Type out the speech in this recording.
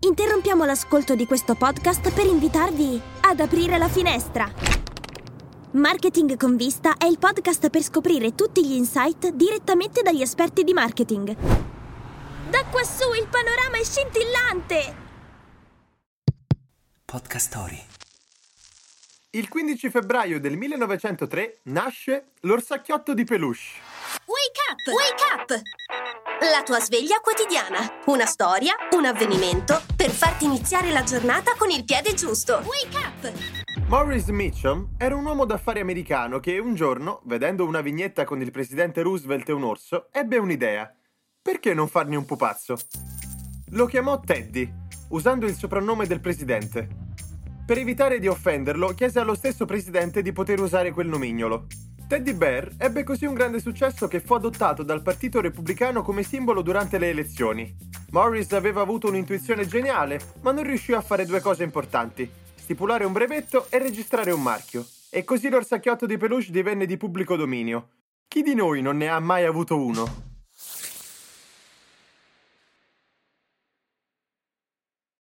Interrompiamo l'ascolto di questo podcast per invitarvi ad aprire la finestra. Marketing con vista è il podcast per scoprire tutti gli insight direttamente dagli esperti di marketing. Da quassù il panorama è scintillante! Podcast Story. Il 15 febbraio del 1903 nasce l'orsacchiotto di peluche. Wake up! Wake up! La tua sveglia quotidiana. Una storia, un avvenimento per farti iniziare la giornata con il piede giusto. Wake up! Morris Mitchum era un uomo d'affari americano che un giorno, vedendo una vignetta con il presidente Roosevelt e un orso, ebbe un'idea. Perché non farne un pupazzo? Lo chiamò Teddy, usando il soprannome del presidente. Per evitare di offenderlo, chiese allo stesso presidente di poter usare quel nomignolo. Teddy Bear ebbe così un grande successo che fu adottato dal Partito Repubblicano come simbolo durante le elezioni. Morris aveva avuto un'intuizione geniale, ma non riuscì a fare due cose importanti: stipulare un brevetto e registrare un marchio. E così l'orsacchiotto di peluche divenne di pubblico dominio. Chi di noi non ne ha mai avuto uno?